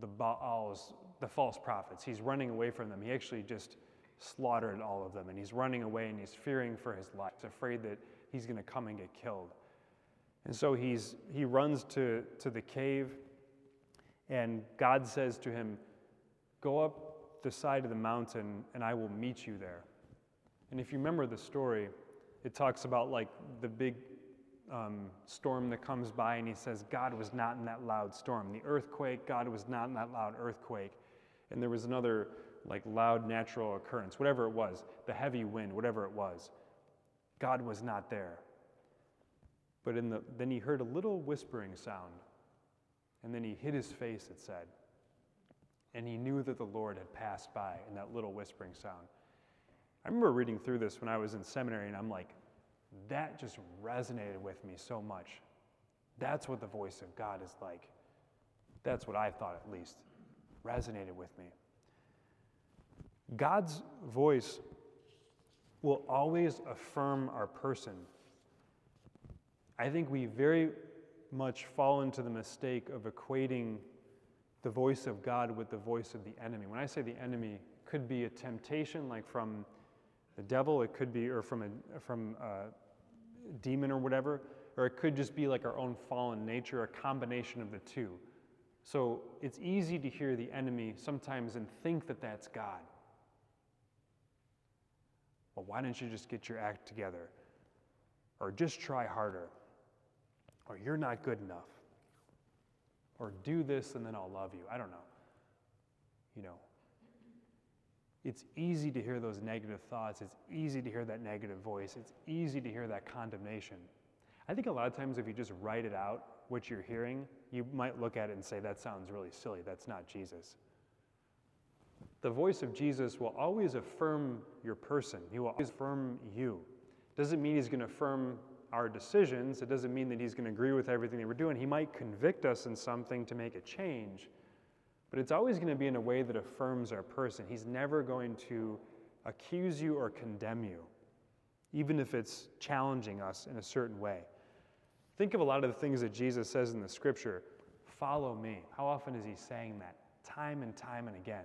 the Baals, the false prophets. He's running away from them. He actually just slaughtered all of them, and he's running away and he's fearing for his life. He's afraid that he's going to come and get killed. And so he's, he runs to, to the cave, and God says to him, Go up the side of the mountain, and I will meet you there. And if you remember the story, it talks about like the big um, storm that comes by, and he says, God was not in that loud storm. The earthquake, God was not in that loud earthquake. And there was another like loud natural occurrence, whatever it was, the heavy wind, whatever it was. God was not there. But in the, then he heard a little whispering sound, and then he hid his face, it said. And he knew that the Lord had passed by in that little whispering sound. I remember reading through this when I was in seminary, and I'm like, that just resonated with me so much. That's what the voice of God is like. That's what I thought, at least. Resonated with me. God's voice will always affirm our person. I think we very much fall into the mistake of equating the voice of God with the voice of the enemy. When I say the enemy, could be a temptation like from the devil, it could be, or from a, from a demon or whatever, or it could just be like our own fallen nature, a combination of the two. So it's easy to hear the enemy sometimes and think that that's God. Well, why don't you just get your act together? Or just try harder? Or you're not good enough? Or do this and then I'll love you. I don't know. You know, it's easy to hear those negative thoughts. It's easy to hear that negative voice. It's easy to hear that condemnation. I think a lot of times, if you just write it out, what you're hearing, you might look at it and say, that sounds really silly. That's not Jesus. The voice of Jesus will always affirm your person, He will always affirm you. Doesn't mean He's going to affirm our decisions, it doesn't mean that He's going to agree with everything that we're doing. He might convict us in something to make a change but it's always going to be in a way that affirms our person. He's never going to accuse you or condemn you, even if it's challenging us in a certain way. Think of a lot of the things that Jesus says in the scripture follow me. How often is he saying that? Time and time and again.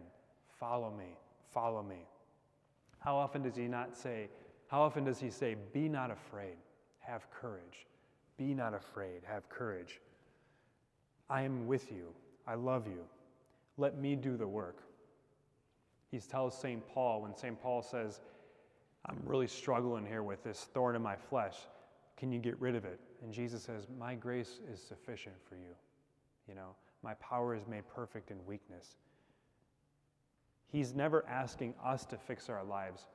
Follow me, follow me. How often does he not say, how often does he say, be not afraid, have courage? Be not afraid, have courage. I am with you, I love you. Let me do the work. He tells St. Paul when St. Paul says, I'm really struggling here with this thorn in my flesh. Can you get rid of it? And Jesus says, My grace is sufficient for you. You know, my power is made perfect in weakness. He's never asking us to fix our lives.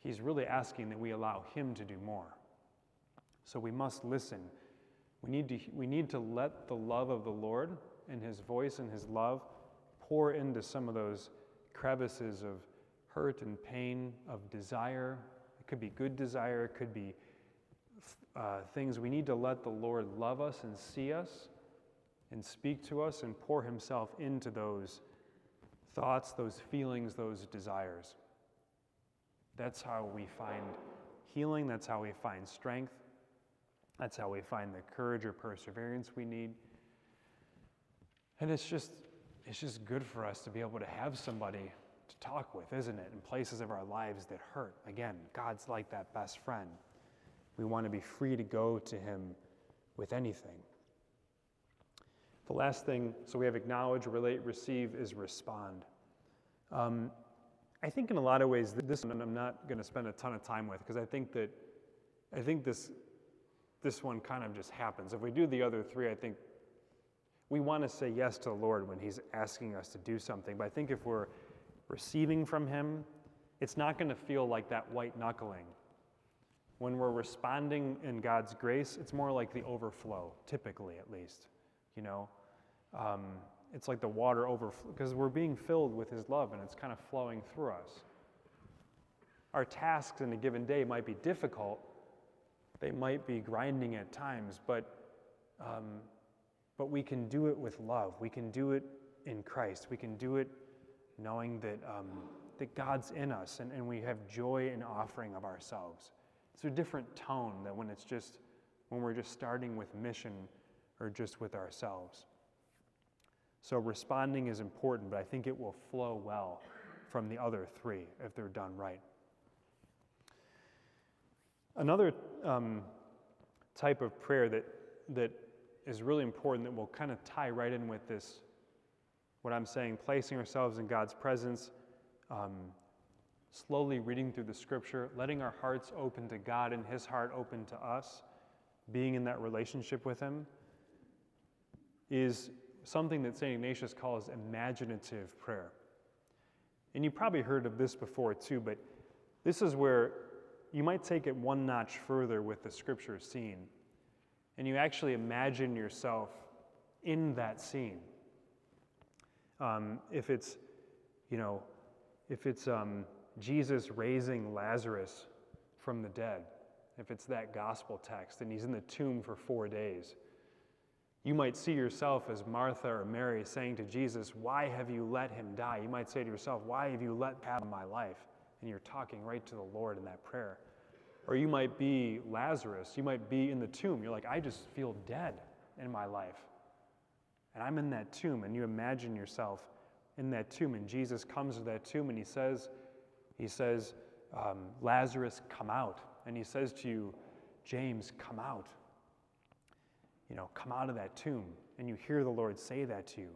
He's really asking that we allow Him to do more. So we must listen. We need to, we need to let the love of the Lord and His voice and His love pour into some of those crevices of hurt and pain, of desire. It could be good desire, it could be uh, things we need to let the Lord love us and see us and speak to us and pour Himself into those thoughts, those feelings, those desires. That's how we find healing, that's how we find strength, that's how we find the courage or perseverance we need. And it's just it's just good for us to be able to have somebody to talk with, isn't it? In places of our lives that hurt. Again, God's like that best friend. We want to be free to go to Him with anything. The last thing, so we have acknowledge, relate, receive, is respond. Um, I think in a lot of ways, this one I'm not going to spend a ton of time with because I think that I think this this one kind of just happens. If we do the other three, I think we want to say yes to the Lord when He's asking us to do something. But I think if we're receiving from Him, it's not going to feel like that white knuckling. When we're responding in God's grace, it's more like the overflow, typically at least. You know, um, it's like the water overflow because we're being filled with His love and it's kind of flowing through us. Our tasks in a given day might be difficult, they might be grinding at times, but um, but we can do it with love. We can do it in Christ. We can do it knowing that um, that God's in us and, and we have joy in offering of ourselves. It's a different tone than when it's just when we're just starting with mission or just with ourselves. So responding is important, but I think it will flow well from the other three if they're done right. Another um, type of prayer that, that is really important that will kind of tie right in with this, what I'm saying, placing ourselves in God's presence, um, slowly reading through the scripture, letting our hearts open to God and His heart open to us, being in that relationship with Him, is something that St. Ignatius calls imaginative prayer. And you probably heard of this before too, but this is where you might take it one notch further with the scripture scene. And you actually imagine yourself in that scene. Um, if it's, you know, if it's um, Jesus raising Lazarus from the dead, if it's that gospel text, and he's in the tomb for four days, you might see yourself as Martha or Mary saying to Jesus, Why have you let him die? You might say to yourself, Why have you let have my life? And you're talking right to the Lord in that prayer. Or you might be Lazarus. You might be in the tomb. You're like, I just feel dead in my life. And I'm in that tomb. And you imagine yourself in that tomb. And Jesus comes to that tomb and he says, He says, um, Lazarus, come out. And he says to you, James, come out you know, come out of that tomb. And you hear the Lord say that to you.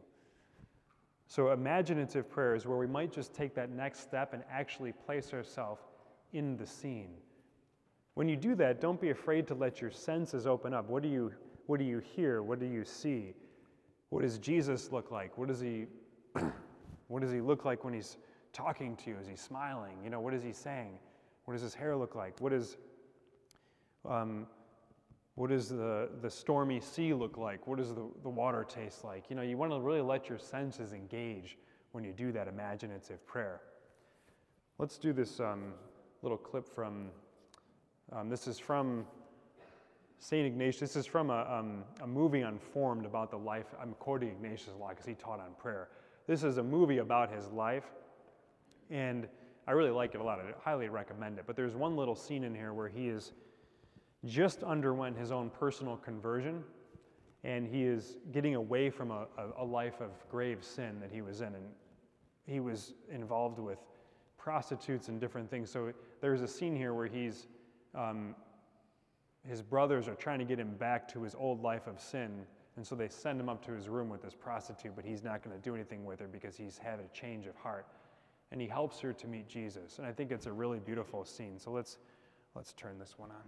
So, imaginative prayer is where we might just take that next step and actually place ourselves in the scene. When you do that, don't be afraid to let your senses open up. What do you, what do you hear? What do you see? What does Jesus look like? What does he, what does he look like when he's talking to you? Is he smiling? You know, what is he saying? What does his hair look like? What is, um, what does the, the stormy sea look like? What does the, the water taste like? You know, you want to really let your senses engage when you do that imaginative prayer. Let's do this um, little clip from, um, this is from St. Ignatius. This is from a, um, a movie Unformed about the life. I'm quoting Ignatius a lot because he taught on prayer. This is a movie about his life, and I really like it a lot. I highly recommend it. But there's one little scene in here where he is just underwent his own personal conversion, and he is getting away from a, a, a, life of grave sin that he was in. And he was involved with prostitutes and different things. So there's a scene here where he's, um, his brothers are trying to get him back to his old life of sin. And so they send him up to his room with this prostitute, but he's not going to do anything with her because he's had a change of heart. And he helps her to meet Jesus. And I think it's a really beautiful scene. So let's, let's turn this one on.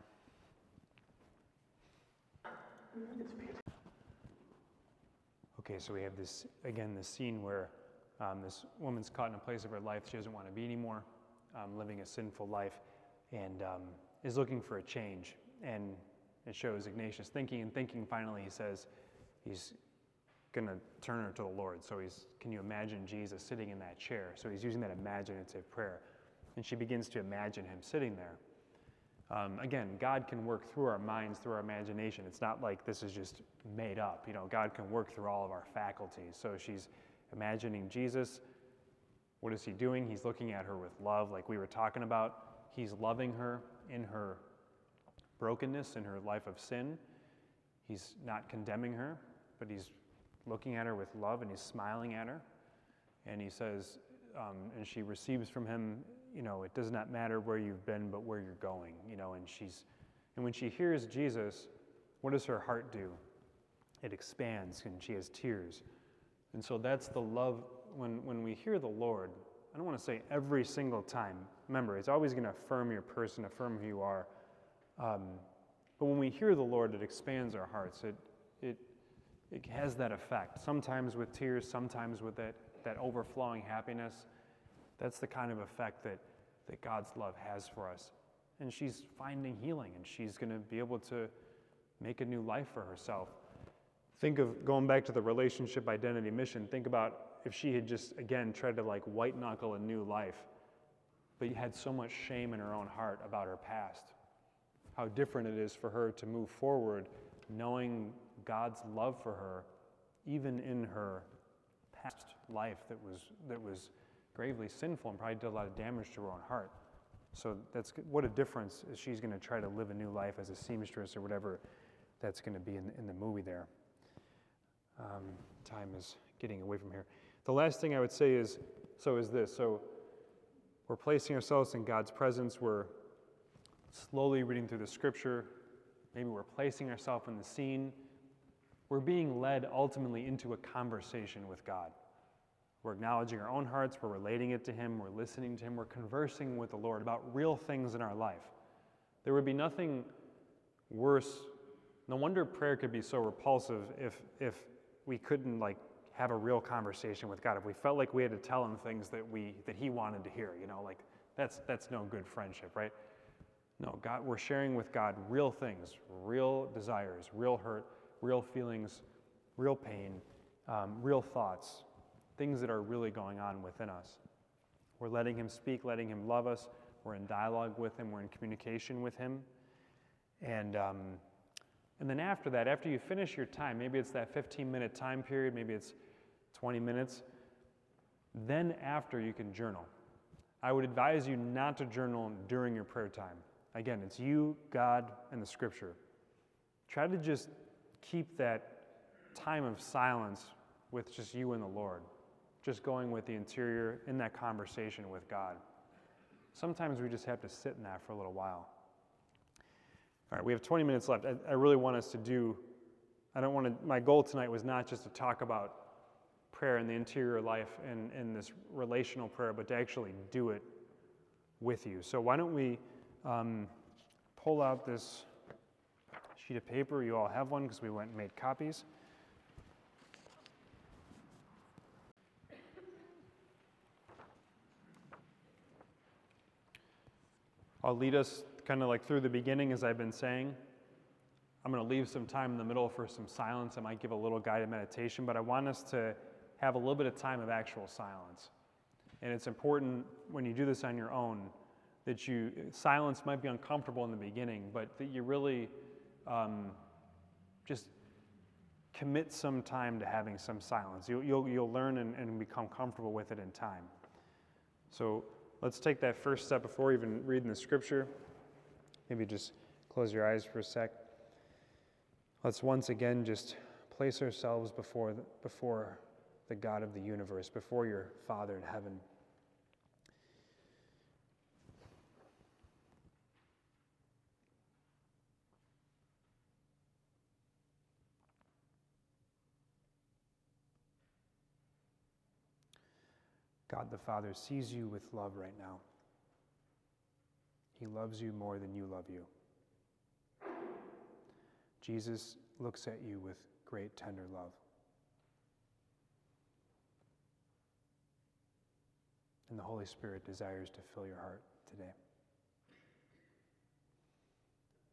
Okay, so we have this, again, this scene where um, this woman's caught in a place of her life she doesn't want to be anymore, um, living a sinful life, and um, is looking for a change. And it shows Ignatius thinking and thinking. Finally, he says he's going to turn her to the Lord. So he's, can you imagine Jesus sitting in that chair? So he's using that imaginative prayer. And she begins to imagine him sitting there. Um, again, God can work through our minds, through our imagination. It's not like this is just made up. You know, God can work through all of our faculties. So she's imagining Jesus. What is he doing? He's looking at her with love, like we were talking about. He's loving her in her brokenness, in her life of sin. He's not condemning her, but he's looking at her with love and he's smiling at her. And he says, um, and she receives from him you know, it does not matter where you've been, but where you're going, you know, and she's, and when she hears Jesus, what does her heart do? it expands and she has tears. And so that's the love. When, when we hear the Lord, I don't want to say every single time. Remember, it's always going to affirm your person, affirm who you are. Um, but when we hear the Lord, it expands our hearts. It, it, it has that effect. Sometimes with tears, sometimes with that, that overflowing happiness. That's the kind of effect that, that God's love has for us. And she's finding healing, and she's going to be able to make a new life for herself. Think of going back to the relationship identity mission. Think about if she had just, again, tried to like white knuckle a new life, but had so much shame in her own heart about her past. How different it is for her to move forward knowing God's love for her, even in her past life that was, that was gravely sinful and probably did a lot of damage to her own heart. So that's what a difference is she's going to try to live a new life as a seamstress or whatever that's going to be in, in the movie there. Um, time is getting away from here. The last thing I would say is so is this. So we're placing ourselves in God's presence. We're slowly reading through the scripture. Maybe we're placing ourselves in the scene. We're being led ultimately into a conversation with God. We're acknowledging our own hearts, we're relating it to Him, we're listening to Him, we're conversing with the Lord about real things in our life. There would be nothing worse. No wonder prayer could be so repulsive if, if we couldn't like have a real conversation with God. If we felt like we had to tell him things that we that he wanted to hear, you know, like that's that's no good friendship, right? No, God, we're sharing with God real things, real desires, real hurt, real feelings, real pain, um, real thoughts, things that are really going on within us. We're letting Him speak, letting Him love us. We're in dialogue with Him. We're in communication with Him. And um, and then after that, after you finish your time, maybe it's that 15 minute time period, maybe it's 20 minutes, then after you can journal. I would advise you not to journal during your prayer time. Again, it's you, God, and the scripture. Try to just keep that time of silence with just you and the Lord, just going with the interior in that conversation with God. Sometimes we just have to sit in that for a little while. All right, we have 20 minutes left. I, I really want us to do, I don't want to, my goal tonight was not just to talk about prayer in the interior life and, and this relational prayer, but to actually do it with you. So why don't we um, pull out this sheet of paper? You all have one because we went and made copies. I'll lead us kind of like through the beginning, as I've been saying. I'm going to leave some time in the middle for some silence. I might give a little guided meditation, but I want us to have a little bit of time of actual silence. And it's important when you do this on your own that you, silence might be uncomfortable in the beginning, but that you really um, just commit some time to having some silence. You'll, you'll, you'll learn and, and become comfortable with it in time. So let's take that first step before even reading the scripture. Maybe just close your eyes for a sec. Let's once again just place ourselves before before the God of the universe, before your Father in heaven. God the Father sees you with love right now. He loves you more than you love you. Jesus looks at you with great tender love. And the Holy Spirit desires to fill your heart today.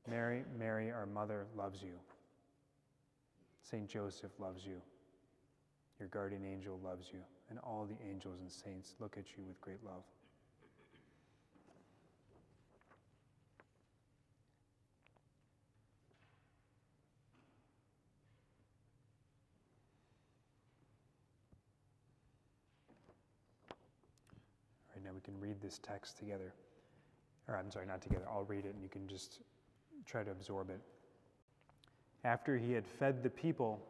Mary, Mary, our mother, loves you. St. Joseph loves you. Your guardian angel loves you. And all the angels and saints look at you with great love. we can read this text together. Or I'm sorry, not together. I'll read it and you can just try to absorb it. After he had fed the people,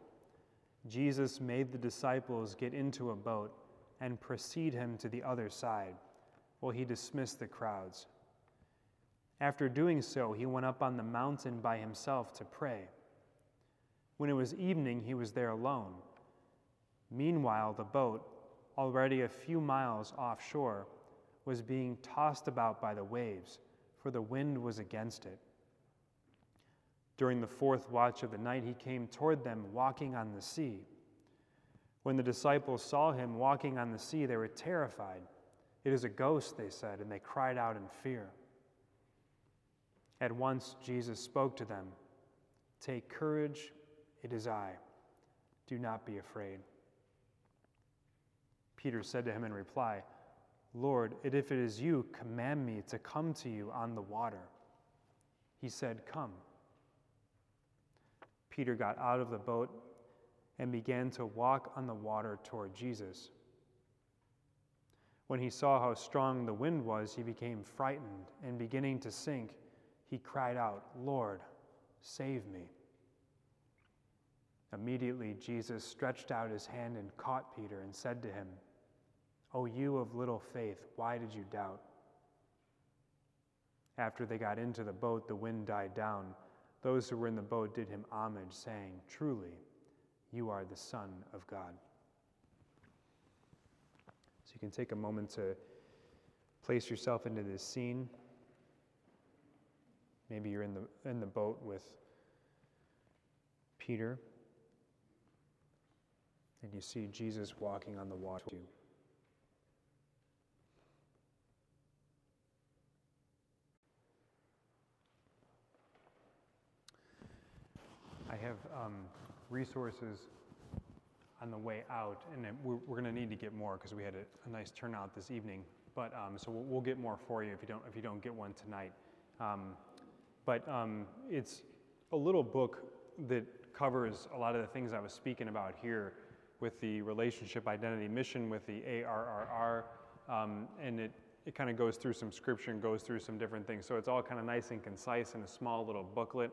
Jesus made the disciples get into a boat and precede him to the other side while he dismissed the crowds. After doing so, he went up on the mountain by himself to pray. When it was evening, he was there alone. Meanwhile, the boat, already a few miles offshore, was being tossed about by the waves, for the wind was against it. During the fourth watch of the night, he came toward them walking on the sea. When the disciples saw him walking on the sea, they were terrified. It is a ghost, they said, and they cried out in fear. At once Jesus spoke to them Take courage, it is I. Do not be afraid. Peter said to him in reply, Lord, if it is you, command me to come to you on the water. He said, Come. Peter got out of the boat and began to walk on the water toward Jesus. When he saw how strong the wind was, he became frightened, and beginning to sink, he cried out, Lord, save me. Immediately, Jesus stretched out his hand and caught Peter and said to him, O you of little faith, why did you doubt? After they got into the boat, the wind died down. Those who were in the boat did him homage, saying, Truly, you are the Son of God. So you can take a moment to place yourself into this scene. Maybe you're in the, in the boat with Peter, and you see Jesus walking on the water. I have um, resources on the way out, and we're, we're going to need to get more because we had a, a, nice turnout this evening. But um, so we'll, we'll, get more for you if you don't if you don't get one tonight. Um, but um, it's a little book that covers a lot of the things I was speaking about here with the relationship identity mission with the ARRR, um, and it it kind of goes through some scripture and goes through some different things. So it's all kind of nice and concise in a small little booklet.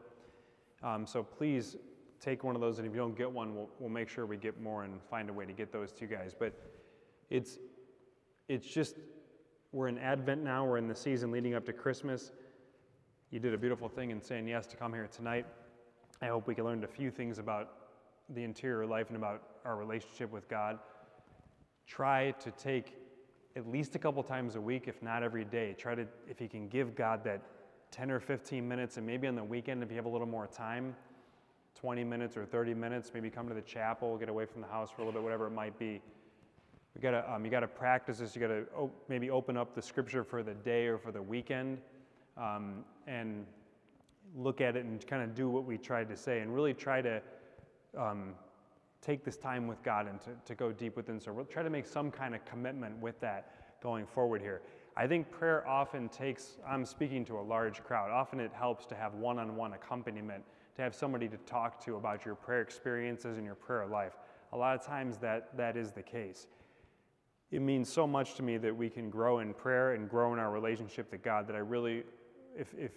Um, so please take one of those, and if you don't get one, we'll, we'll make sure we get more and find a way to get those to you guys. But it's, it's just, we're in Advent now, we're in the season leading up to Christmas. You did a beautiful thing in saying yes to come here tonight. I hope we can learn a few things about the interior life and about our relationship with God. Try to take at least a couple times a week, if not every day. Try to, if you can give God that 10 or 15 minutes, and maybe on the weekend, if you have a little more time, 20 minutes or 30 minutes, maybe come to the chapel, get away from the house for a little bit, whatever it might be. You gotta, um, you gotta practice this. You gotta op- maybe open up the scripture for the day or for the weekend, um, and look at it and kind of do what we tried to say, and really try to um, take this time with God and to, to go deep within. So we'll try to make some kind of commitment with that going forward here. I think prayer often takes, I'm speaking to a large crowd, often it helps to have one on one accompaniment, to have somebody to talk to about your prayer experiences and your prayer life. A lot of times that, that is the case. It means so much to me that we can grow in prayer and grow in our relationship to God that I really, if, if,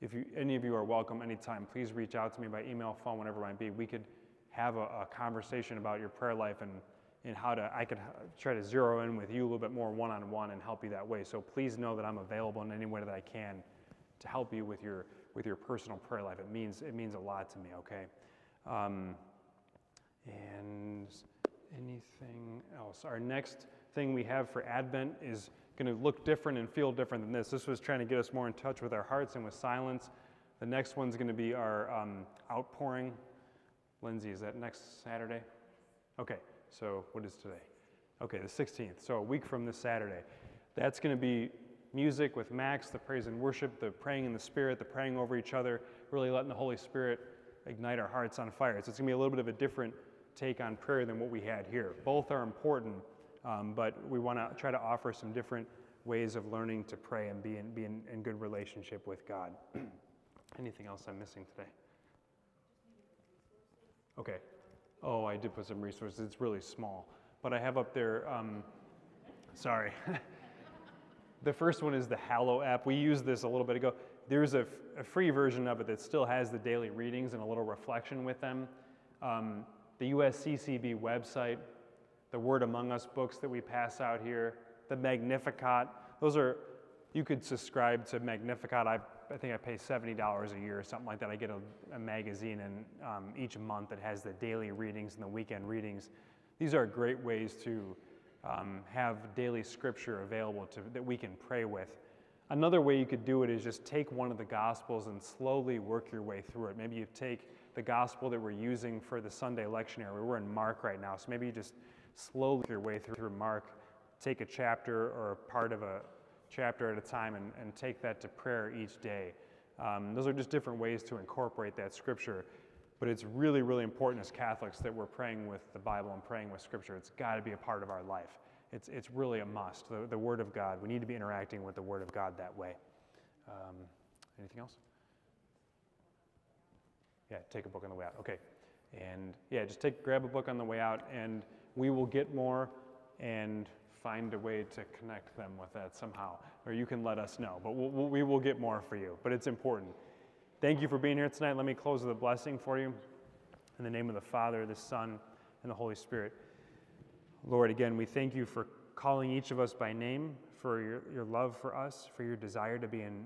if you, any of you are welcome anytime, please reach out to me by email, phone, whatever it might be. We could have a, a conversation about your prayer life and and how to, I could try to zero in with you a little bit more one on one and help you that way. So please know that I'm available in any way that I can to help you with your, with your personal prayer life. It means, it means a lot to me, okay? Um, and anything else? Our next thing we have for Advent is going to look different and feel different than this. This was trying to get us more in touch with our hearts and with silence. The next one's going to be our um, outpouring. Lindsay, is that next Saturday? Okay. So, what is today? Okay, the 16th. So, a week from this Saturday. That's going to be music with Max, the praise and worship, the praying in the Spirit, the praying over each other, really letting the Holy Spirit ignite our hearts on fire. So, it's going to be a little bit of a different take on prayer than what we had here. Both are important, um, but we want to try to offer some different ways of learning to pray and be in, be in, in good relationship with God. Anything else I'm missing today? Okay. Oh, I did put some resources. It's really small. But I have up there, um, sorry. the first one is the Hallow app. We used this a little bit ago. There's a, free version of it that still has the daily readings and a little reflection with them. Um, the USCCB website, the Word Among Us books that we pass out here, the Magnificat. Those are, you could subscribe to Magnificat. I've I think I pay $70 a year or something like that. I get a, a magazine and um, each month it has the daily readings and the weekend readings. These are great ways to um, have daily scripture available to, that we can pray with. Another way you could do it is just take one of the Gospels and slowly work your way through it. Maybe you take the Gospel that we're using for the Sunday lectionary. We're in Mark right now, so maybe you just slowly your way through Mark, take a chapter or a part of a chapter at a time and, and take that to prayer each day. Um, those are just different ways to incorporate that scripture. But it's really, really important as Catholics that we're praying with the Bible and praying with scripture. It's got to be a part of our life. It's, it's really a must. The, the Word of God, we need to be interacting with the Word of God that way. Um, anything else? Yeah, take a book on the way out. Okay. And yeah, just take grab a book on the way out, and we will get more and find a way to connect them with that somehow. Or you can let us know, but we'll, we will get more for you. But it's important. Thank you for being here tonight. Let me close with a blessing for you. In the name of the Father, the Son, and the Holy Spirit. Lord, again, we thank you for calling each of us by name, for your, your love for us, for your desire to be in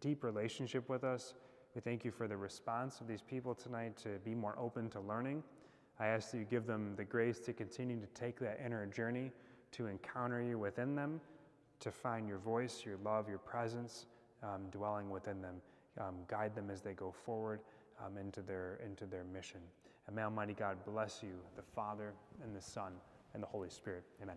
deep relationship with us. We thank you for the response of these people tonight to be more open to learning. I ask that you give them the grace to continue to take that inner journey, to encounter you within them, to find your voice, your love, your presence um, dwelling within them. Um, guide them as they go forward um, into, their, into their mission. And may Almighty God bless you, the Father and the Son and the Holy Spirit. Amen.